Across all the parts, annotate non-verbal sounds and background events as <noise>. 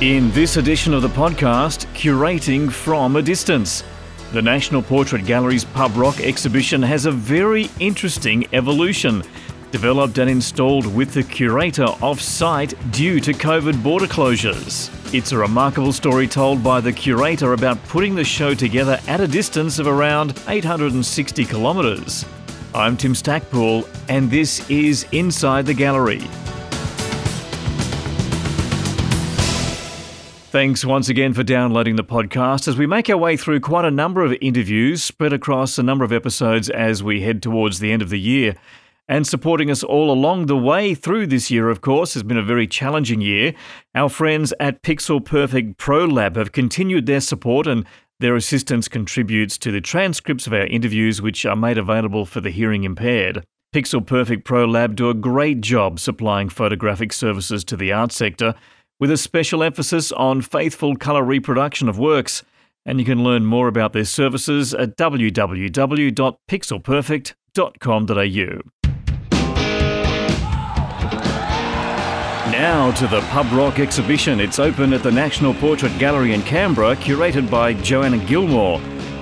In this edition of the podcast, Curating from a Distance. The National Portrait Gallery's Pub Rock exhibition has a very interesting evolution. Developed and installed with the curator off site due to COVID border closures. It's a remarkable story told by the curator about putting the show together at a distance of around 860 kilometres. I'm Tim Stackpool, and this is Inside the Gallery. Thanks once again for downloading the podcast as we make our way through quite a number of interviews spread across a number of episodes as we head towards the end of the year. And supporting us all along the way through this year, of course, has been a very challenging year. Our friends at Pixel Perfect Pro Lab have continued their support and their assistance contributes to the transcripts of our interviews, which are made available for the hearing impaired. Pixel Perfect Pro Lab do a great job supplying photographic services to the art sector with a special emphasis on faithful colour reproduction of works. And you can learn more about their services at www.pixelperfect.com.au. Now to the Pub Rock exhibition. It's open at the National Portrait Gallery in Canberra, curated by Joanna Gilmore.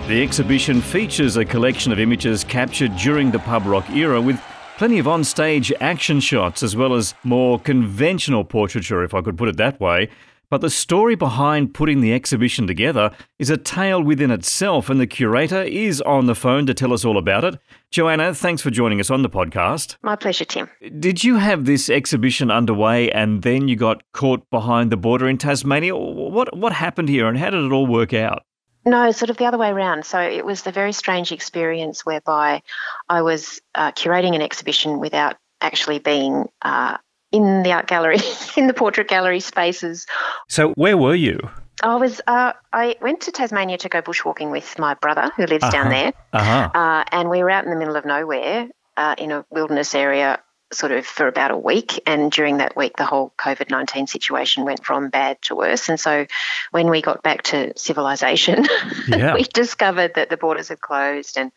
The exhibition features a collection of images captured during the pub rock era with Plenty of on-stage action shots as well as more conventional portraiture, if I could put it that way. But the story behind putting the exhibition together is a tale within itself, and the curator is on the phone to tell us all about it. Joanna, thanks for joining us on the podcast. My pleasure, Tim. Did you have this exhibition underway and then you got caught behind the border in Tasmania? What what happened here and how did it all work out? No, sort of the other way around. So it was the very strange experience whereby I was uh, curating an exhibition without actually being uh, in the art gallery, <laughs> in the portrait gallery spaces. So where were you? I was. Uh, I went to Tasmania to go bushwalking with my brother, who lives uh-huh. down there, uh-huh. Uh, and we were out in the middle of nowhere uh, in a wilderness area sort of for about a week. And during that week, the whole COVID 19 situation went from bad to worse. And so when we got back to civilization, <laughs> yeah. we discovered that the borders had closed and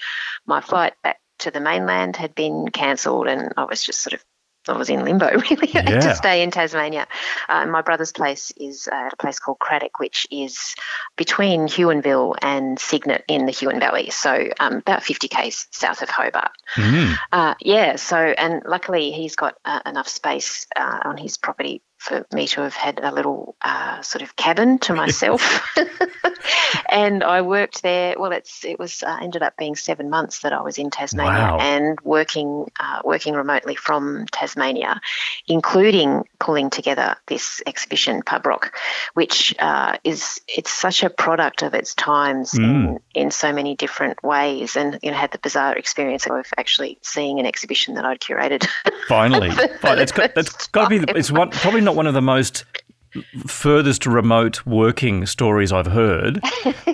my flight back to the mainland had been cancelled. And I was just sort of I was in limbo <laughs> really. Had to stay in Tasmania. Uh, my brother's place is uh, at a place called Cradoc, which is between Huonville and Cygnet in the Huon Valley, so um, about 50 k's south of Hobart. Mm. Uh, yeah, so and luckily he's got uh, enough space uh, on his property for me to have had a little uh, sort of cabin to <laughs> myself. <laughs> <laughs> and I worked there. Well, it's it was uh, ended up being seven months that I was in Tasmania wow. and working uh, working remotely from Tasmania, including pulling together this exhibition Pub Rock, which uh, is it's such a product of its times mm. in, in so many different ways, and you know had the bizarre experience of actually seeing an exhibition that I'd curated. <laughs> Finally, <laughs> that's got, that's got to be the, it's one probably not one of the most furthest remote working stories I've heard,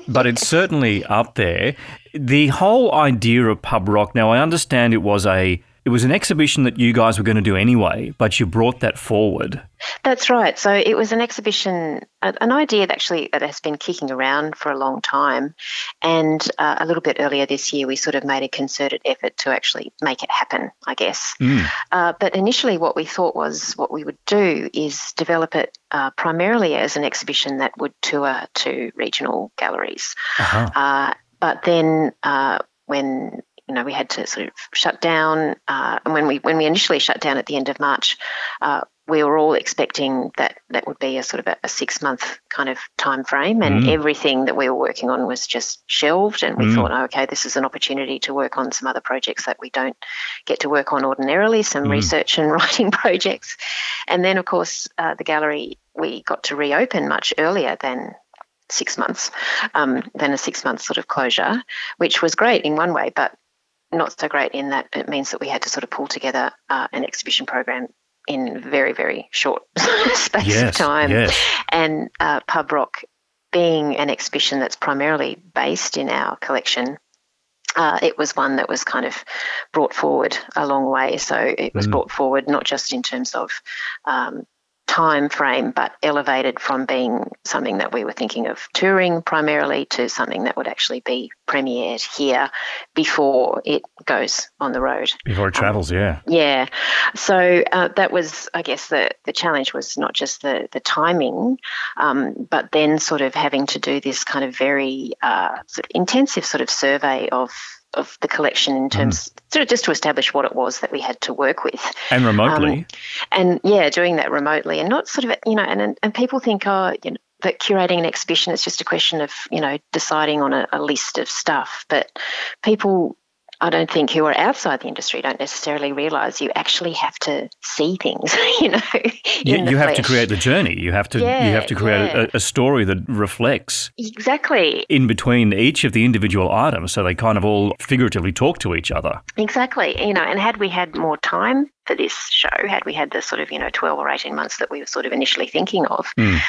but it's <laughs> certainly up there. The whole idea of pub rock. Now, I understand it was a it was an exhibition that you guys were going to do anyway, but you brought that forward. That's right. So it was an exhibition, an idea that actually that has been kicking around for a long time, and uh, a little bit earlier this year we sort of made a concerted effort to actually make it happen. I guess. Mm. Uh, but initially, what we thought was what we would do is develop it uh, primarily as an exhibition that would tour to regional galleries. Uh-huh. but then uh, when you know, we had to sort of shut down. Uh, and when we when we initially shut down at the end of March, uh, we were all expecting that that would be a sort of a, a six month kind of time frame, and Mm. everything that we were working on was just shelved. And we Mm. thought, oh, okay, this is an opportunity to work on some other projects that we don't get to work on ordinarily, some Mm. research and <laughs> writing projects. And then, of course, uh, the gallery we got to reopen much earlier than six months, um, than a six month sort of closure, which was great in one way, but not so great in that it means that we had to sort of pull together uh, an exhibition program in very, very short <laughs> space Yes, of time. yes. And uh, Pub Rock, being an exhibition that's primarily based in our collection, uh, it was one that was kind of brought forward a long way. So it was Mm. brought forward not just in terms of um, time frame, but elevated from being something that we were thinking of touring primarily to something that would actually be premiered here before it goes on the road. Before it travels, um, yeah. Yeah. So uh, that was, I guess, the, the challenge was not just the, the timing, um, but then sort of having to do this kind of very uh, sort of intensive sort of survey of of the collection in terms mm. sort of just to establish what it was that we had to work with. And remotely. Um, and yeah doing that remotely and not sort of you know and and people think oh you know that curating an exhibition is just a question of you know deciding on a, a list of stuff. But people I don't think who are outside the industry don't necessarily realise you actually have to see things. <laughs> You know, you, you have to create the journey. You have to yeah, you have to create yeah. a, a, story that reflects exactly in between each of the individual items, so they kind of all figuratively talk to each other. Exactly. You know, and had we had more time for this show, had we had the sort of you know twelve or eighteen months that we were sort of initially thinking of. Mm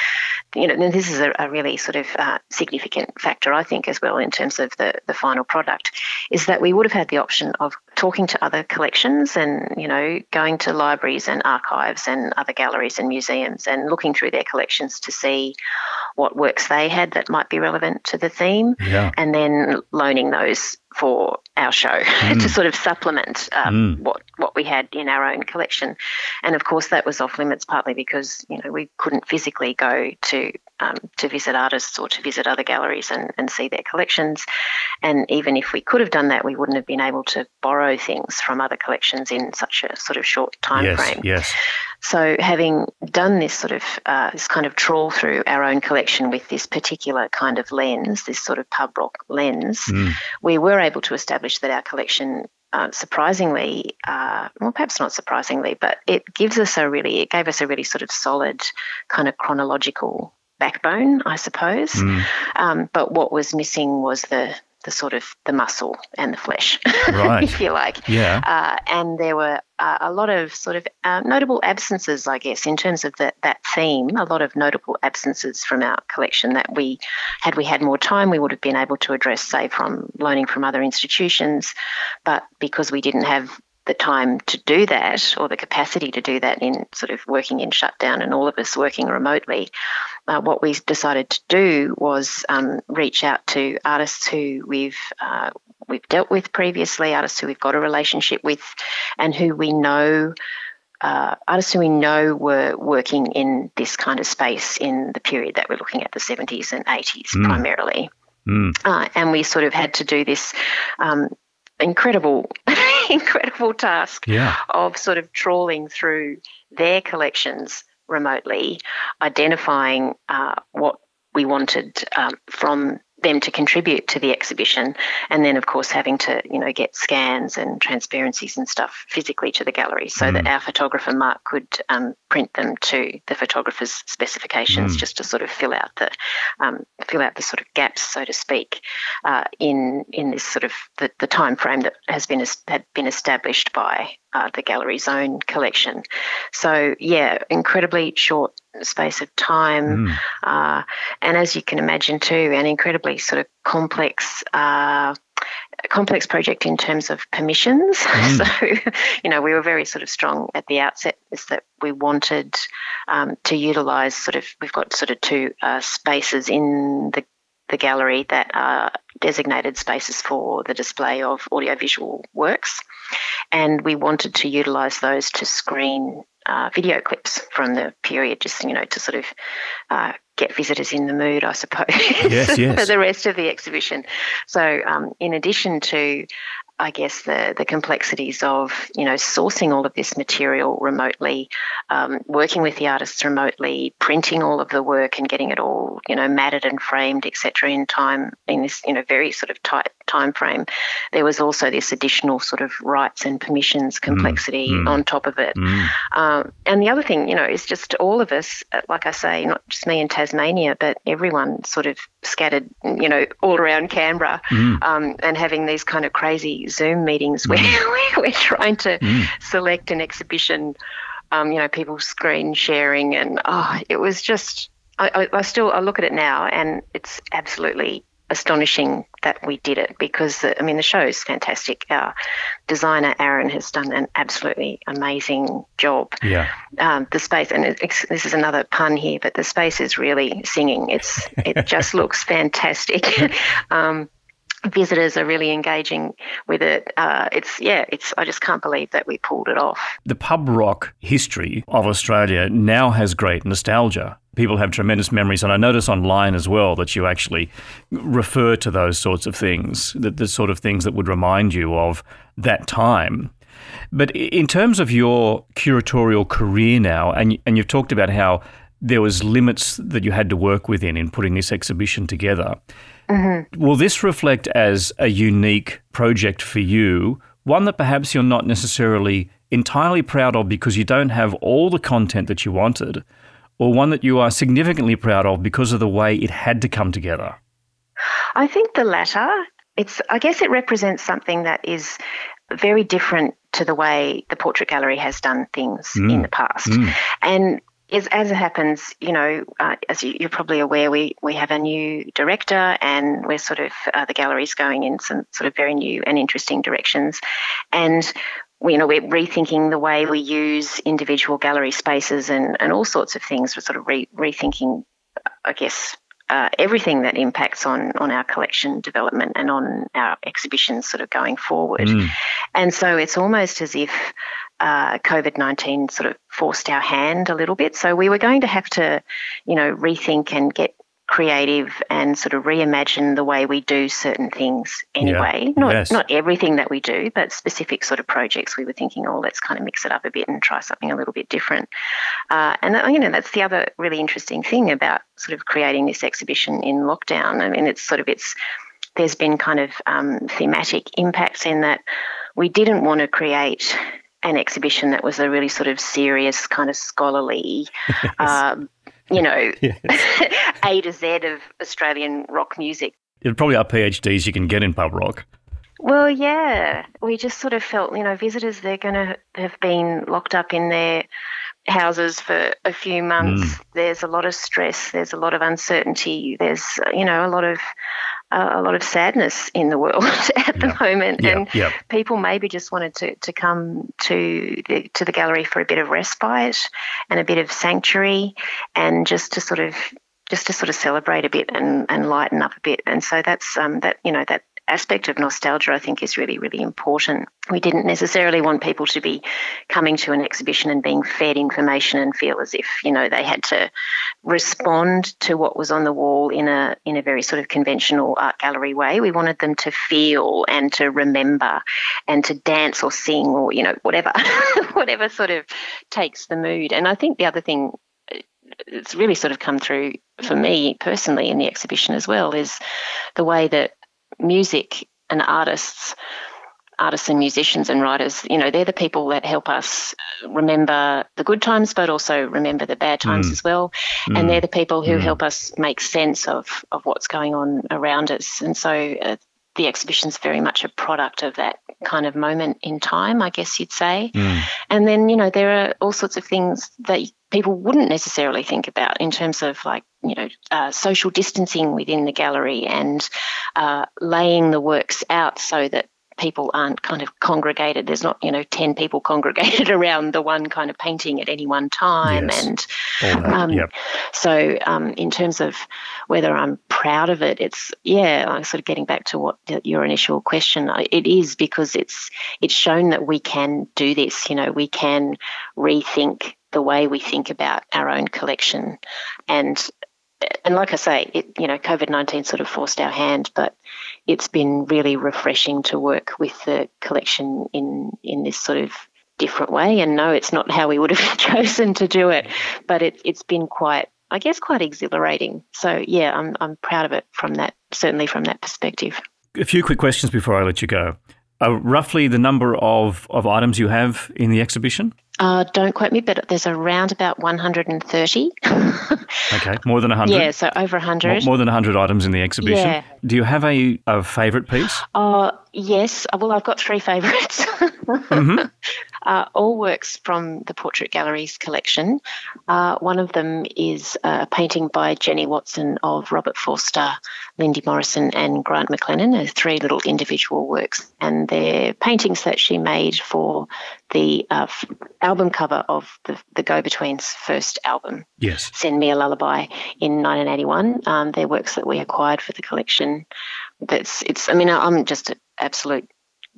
you know, this is a, a really sort of uh, significant factor, I think, as well, in terms of the, the final product, is that we would have had the option of talking to other collections and, you know, going to libraries and archives and other galleries and museums and looking through their collections to see what works they had that might be relevant to the theme, yeah. and then loaning those for our show <laughs> mm. to sort of supplement um, mm. what what we had in our own collection. And of course, that was off limits partly because you know we couldn't physically go to um, to visit artists or to visit other galleries and, and see their collections. And even if we could have done that, we wouldn't have been able to borrow things from other collections in such a sort of short time yes, frame. Yes. So having done this sort of uh, this kind of trawl through our own collection with this particular kind of lens, this sort of pub rock lens, mm. we were able to establish that our collection uh, surprisingly, uh, well, perhaps not surprisingly, but it gives us a really, it gave us a really sort of solid kind of chronological backbone, I suppose. Mm. Um, but what was missing was the the sort of the muscle and the flesh, <laughs> right. if you like. Yeah. Uh, and there were uh, a lot of sort of uh, notable absences, I guess, in terms of that that theme. A lot of notable absences from our collection that we, had we had more time, we would have been able to address, say, from learning from other institutions. But because we didn't have the time to do that or the capacity to do that in sort of working in shutdown and all of us working remotely, uh, what we decided to do was um, reach out to artists who we've uh, we've dealt with previously, artists who we've got a relationship with, and who we know. Uh, artists who we know were working in this kind of space in the period that we're looking at, the 70s and 80s mm. primarily. Mm. Uh, and we sort of had to do this um, incredible, <laughs> incredible task yeah. of sort of trawling through their collections remotely, identifying uh, what we wanted um, from them to contribute to the exhibition, and then of course having to you know get scans and transparencies and stuff physically to the gallery so mm. that our photographer Mark could um, print them to the photographer's specifications, mm. just to sort of fill out the um, fill out the sort of gaps, so to speak, uh, in in this sort of the, the time frame that has been had been established by uh, the gallery's own collection. So yeah, incredibly short space of time, mm. uh, and as you can imagine too, an incredibly sort of complex. Uh, complex project in terms of permissions. <laughs> Mm. So, you know, we were very sort of strong at the outset is that we wanted um, to utilise sort of, we've got sort of two uh, spaces in the the gallery that are designated spaces for the display of audiovisual works. And we wanted to utilise those to screen uh, video clips from the period, just you know, to sort of uh, get visitors in the mood, I suppose, yes, <laughs> yes. for the rest of the exhibition. So, um, in addition to I guess the the complexities of you know sourcing all of this material remotely, um, working with the artists remotely, printing all of the work and getting it all you know matted and framed, etc. In time in this you know very sort of tight time frame. There was also this additional sort of rights and permissions mm, complexity mm, mm, on top of it. Mm. Um, and the other thing you know is just all of us, uh, like I say, not just me in Tasmania, but everyone sort of scattered you know all around Canberra, mm. um, and having these kind of crazy Zoom meetings where mm. <laughs> we're trying to mm. select an exhibition. Um, you know, people screen sharing, and oh, it was just. I, I, I still I look at it now, and it's absolutely astonishing that we did it because I mean the show is fantastic. Our designer Aaron has done an absolutely amazing job. Yeah. Um, the space, and this is another pun here, but the space is really singing. It's it <laughs> just looks fantastic. <laughs> um, visitors are really engaging with it. Uh, it's yeah, it's I just can't believe that we pulled it off. The pub rock history of Australia now has great nostalgia. People have tremendous memories, and I notice online as well that you actually refer to those sorts of things, the, the sort of things that would remind you of that time. But in terms of your curatorial career now, and and you've talked about how there was limits that you had to work within in putting this exhibition together. Mm-hmm. Will this reflect as a unique project for you, one that perhaps you're not necessarily entirely proud of because you don't have all the content that you wanted, or one that you are significantly proud of because of the way it had to come together? I think the latter. It's I guess it represents something that is very different to the way the portrait gallery has done things mm. in the past. Mm. And is, as it happens, you know, uh, as you, are probably aware, we, we have a new director and we're sort of, uh, the gallery's going in some sort of very new and interesting directions. And we, you know, we're rethinking the way we use individual gallery spaces and, and all sorts of things. We're sort of re- rethinking, I guess, uh, everything that impacts on on our collection development and on our exhibitions sort of going forward. Mm. And so it's almost as if uh, COVID 19 sort of forced our hand a little bit. So we were going to have to, you know, rethink and get creative and sort of reimagine the way we do certain things anyway. Yeah. Not yes. not everything that we do, but specific sort of projects. We were thinking, oh, let's kind of mix it up a bit and try something a little bit different. Uh, and you know, that's the other really interesting thing about sort of creating this exhibition in lockdown. I mean, it's sort of it's there's been kind of um, thematic impacts in that we didn't want to create an exhibition that was a really sort of serious kind of scholarly <laughs> um, you know yes. <laughs> a to z of australian rock music. It probably are phds you can get in pub rock. Well yeah. We just sort of felt you know visitors they're going to have been locked up in their houses for a few months. Mm. there's a lot of stress. There's a lot of uncertainty. There's you know a lot of a lot of sadness in the world <laughs> at the moment, and people maybe just wanted to, to come to the to the gallery for a bit of respite and a bit of sanctuary, and just to sort of just to sort of celebrate a bit and, and lighten up a bit. And so that's um, that you know that aspect of nostalgia, I think, is really, really important. We didn't necessarily want people to be coming to an exhibition and being fed information and feel as if, you know, they had to respond to what was on the wall in a in a very sort of conventional art gallery way. We wanted them to feel and to remember and to dance or sing or, you know, whatever, <laughs> whatever sort of takes the mood. And I think the other thing uh, it's really sort of come through for me personally in the exhibition as well is the way that music and artists artists and musicians and writers, you know, they're the people that help us remember the good times, but also remember the bad times mm. as well. Mm. And they're the people who mm. help us make sense of, of what's going on around us. And so uh, the exhibition's very much a product of that kind of moment in time, I guess you'd say. Mm. And then, you know, there are all sorts of things that people wouldn't necessarily think about in terms of like, you know, uh, social distancing within the gallery and uh, laying the works out so that people aren't kind of congregated. There's not, you know, 10 people <laughs> congregated around the one kind of painting at any one time. Yes. And um, yep. so, um, in terms of whether I'm proud of it, it's, yeah, I'm sort of getting back to what your initial question. It is because it's, it's shown that we can do this, you know, we can rethink the way we think about our own collection and and like I say, it, you know, COVID 19 sort of forced our hand, but it's been really refreshing to work with the collection in, in this sort of different way. And no, it's not how we would have <laughs> chosen to do it, but it, it's been quite, I guess, quite exhilarating. So, yeah, I'm, I'm proud of it from that, certainly from that perspective. A few quick questions before I let you go. Uh, roughly the number of, of items you have in the exhibition? Uh, don't quote me, but there's around about 130. <laughs> okay, more than 100? Yeah, so over 100. More, more than 100 items in the exhibition. Yeah. Do you have a, a favourite piece? Uh, yes. Well, I've got three favourites. mm-hmm. <laughs> uh, all works from the Portrait Galleries collection. Uh, one of them is a painting by Jenny Watson of Robert Forster, Lindy Morrison, and Grant McLennan. They're three little individual works, and they're paintings that she made for the uh, album cover of the, the Go Betweens' first album. Yes. Send Me a Lullaby in 1981. Um, they're works that we acquired for the collection. That's it's. I mean, I'm just an absolute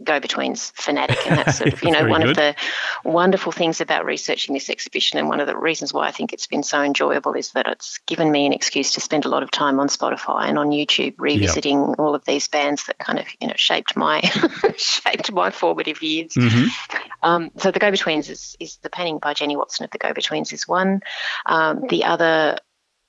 go-betweens fanatic, and that's sort of <laughs> you know one good. of the wonderful things about researching this exhibition, and one of the reasons why I think it's been so enjoyable is that it's given me an excuse to spend a lot of time on Spotify and on YouTube revisiting yep. all of these bands that kind of you know shaped my <laughs> shaped my formative years. Mm-hmm. Um, so the Go-Betweens is, is the painting by Jenny Watson of the Go-Betweens is one. Um, the other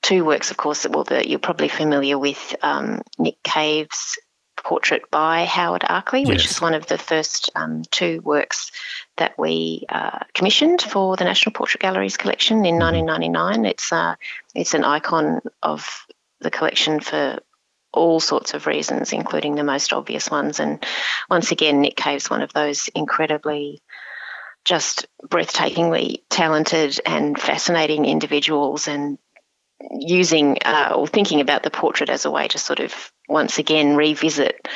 two works, of course, well, that you're probably familiar with um, Nick Cave's portrait by Howard Arkley, which is one of the first um, two works that we uh, commissioned for the National Portrait Galleries collection in 1999. Mm-hmm. It's uh, it's an icon of the collection for all sorts of reasons, including the most obvious ones. And once again, Nick Cave's one of those incredibly just breathtakingly talented and fascinating individuals and using uh, or thinking about the portrait as a way to sort of once again revisit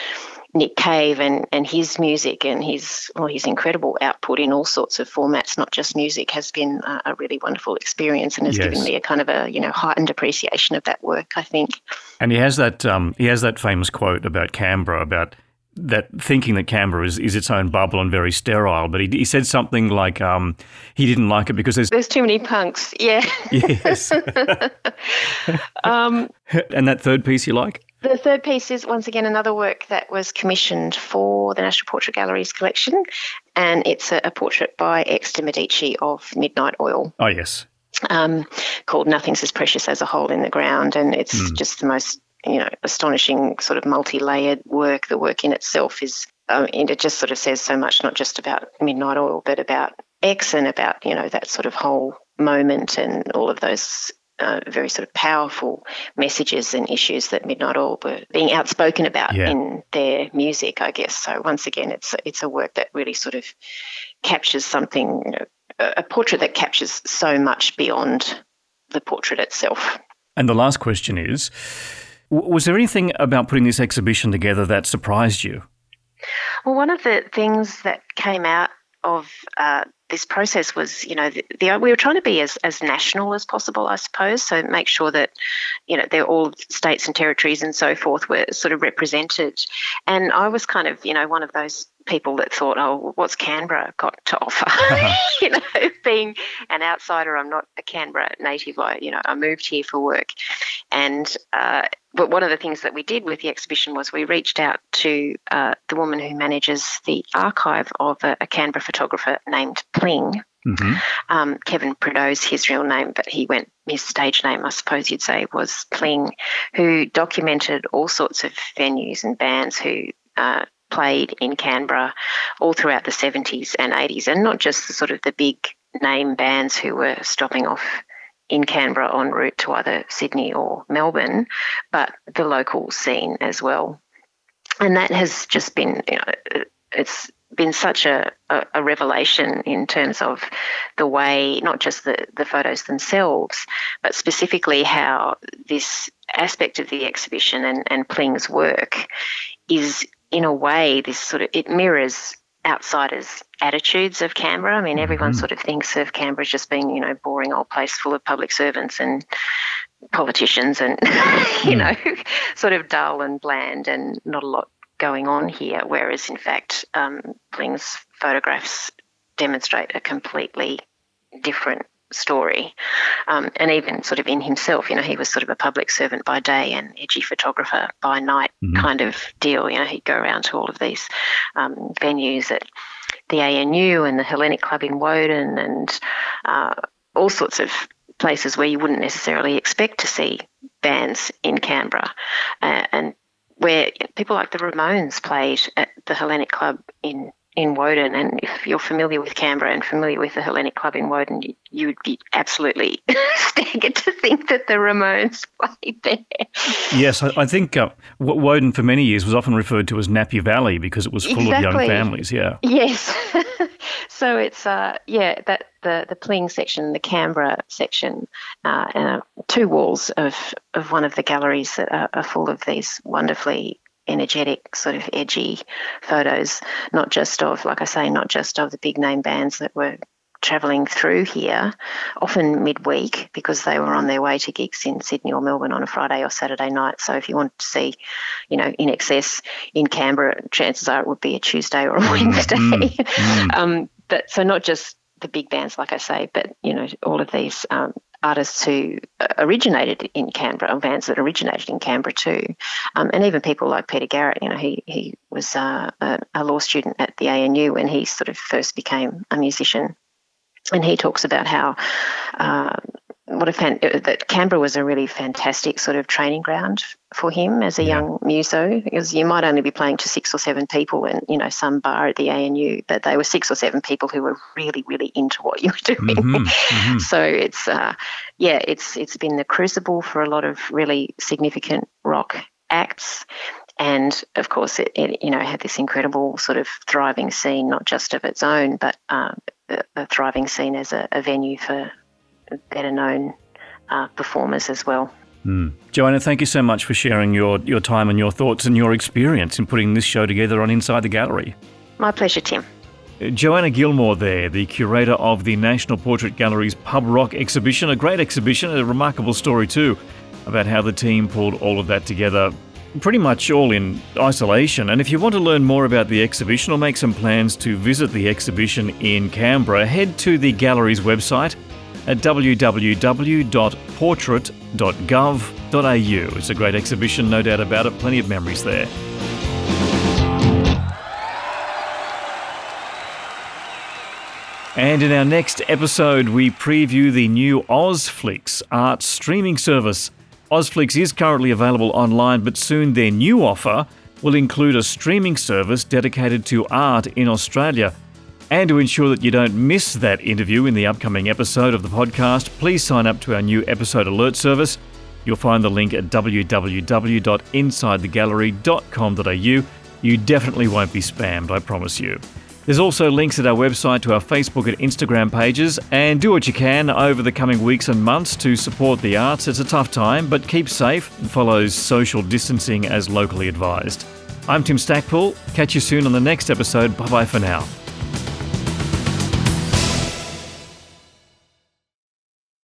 Nick Cave and, and his music and his well, his incredible output in all sorts of formats, not just music, has been a, a really wonderful experience and has yes. given me a kind of a you know heightened appreciation of that work. I think. And he has that um, he has that famous quote about Canberra about that thinking that Canberra is, is its own bubble and very sterile. But he, he said something like um, he didn't like it because there's there's too many punks. Yeah. Yes. <laughs> um, and that third piece you like? The third piece is once again another work that was commissioned for the National Portrait Galleries collection, and it's a, a portrait by X de Medici of Midnight Oil. Oh yes. Um, called Nothing's as Precious as a Hole in the Ground, and it's mm. just the most you know, astonishing sort of multi-layered work. The work in itself is, um, and it just sort of says so much, not just about Midnight Oil, but about X and about, you know, that sort of whole moment and all of those uh, very sort of powerful messages and issues that Midnight Oil were being outspoken about yeah. in their music, I guess. So once again, it's it's a work that really sort of captures something, you know, a portrait that captures so much beyond the portrait itself. And the last question is was there anything about putting this exhibition together that surprised you? Well, one of the things that came out of uh, this process was, you know, the, the, we were trying to be as, as national as possible, I suppose. So make sure that, you know, they're all states and territories and so forth were sort of represented. And I was kind of, you know, one of those people that thought, oh, what's Canberra got to offer? <laughs> <laughs> you know, being an outsider, I'm not a Canberra native. I, you know, I moved here for work, and uh, but one of the things that we did with the exhibition was we reached out to uh, the woman who manages the archive of a, a Canberra photographer named Pling. Mm-hmm. Um, Kevin Prideaux's his real name, but he went his stage name, I suppose you'd say, was Pling, who documented all sorts of venues and bands who uh, played in Canberra all throughout the 70s and 80s, and not just the sort of the big name bands who were stopping off in Canberra en route to either Sydney or Melbourne, but the local scene as well. And that has just been, you know, it's been such a, a, a, revelation in terms of the way, not just the, the photos themselves, but specifically how this aspect of the exhibition and, and Pling's work is in a way, this sort of it mirrors outsiders' attitudes of Canberra. I mean, everyone mm-hmm. sort of thinks of Canberra as just being, you know, boring old place full of public servants and politicians and, <laughs> you mm. know, <laughs> sort of dull and bland and not a lot going on here. Whereas, in fact, um, Pling's photographs demonstrate a completely different story. Um, and even sort of in himself, you know, he was sort of a public servant by day and edgy photographer by night mm-hmm. kind of deal. You know, he'd go around to all of these um, venues at the ANU and the Hellenic Club in Woden and uh, all sorts of places where you wouldn't necessarily expect to see bands in Canberra. Uh, and where people like the Ramones played at the Hellenic Club in in Woden. And if you're familiar with Canberra and familiar with the Hellenic Club in Woden, you, you would be absolutely <laughs> staggered to think that the Ramones <laughs> played there. Yes, I, I think uh, Woden for many years was often referred to as Nappy Valley because it was full exactly. of young families. Yeah. Yes. <laughs> so it's uh, yeah that the the pling section, the Canberra section, uh, and uh, two walls of of one of the galleries that are, are full of these wonderfully energetic, sort of edgy photos, not just of, like I say, not just of the big name bands that were travelling through here, often midweek because they were on their way to gigs in Sydney or Melbourne on a Friday or Saturday night. So if you want to see, you know, in excess in Canberra, chances are it would be a Tuesday or a mm, Wednesday. Mm, mm. <laughs> um, but so not just the big bands, like I say, but you know, all of these um, artists who uh, originated in Canberra, or bands that originated in Canberra too, um, and even people like Peter Garrett. You know, he he was uh, a, a, law student at the ANU when he sort of first became a musician, and he talks about how. Uh, what a fan uh, that Canberra was a really fantastic sort of training ground for him as a yeah. young muso because you might only be playing to six or seven people in you know some bar at the ANU but they were six or seven people who were really really into what you were <laughs> doing mm-hmm. Mm-hmm. <laughs> so it's uh, yeah it's it's been the crucible for a lot of really significant rock acts and of course it, it you know had this incredible sort of thriving scene not just of its own but uh, a, a thriving scene as a, a venue for better known uh, performers as well. Mm. Joanna, thank you so much for sharing your, your time and your thoughts and your experience in putting this show together on Inside the Gallery. My pleasure, Tim. Uh, Joanna Gilmore, there, the curator of the National Portrait Gallery's Pub Rock exhibition. A great exhibition, a remarkable story too, about how the team pulled all of that together pretty much all in isolation. And if you want to learn more about the exhibition or make some plans to visit the exhibition in Canberra, head to the gallery's website at www.portrait.gov.au. It's a great exhibition, no doubt about it, plenty of memories there. And in our next episode, we preview the new Ozflix art streaming service. Ozflix is currently available online, but soon their new offer will include a streaming service dedicated to art in Australia. And to ensure that you don't miss that interview in the upcoming episode of the podcast, please sign up to our new episode alert service. You'll find the link at www.insidethegallery.com.au. You definitely won't be spammed, I promise you. There's also links at our website to our Facebook and Instagram pages, and do what you can over the coming weeks and months to support the arts. It's a tough time, but keep safe and follow social distancing as locally advised. I'm Tim Stackpool. Catch you soon on the next episode. Bye bye for now.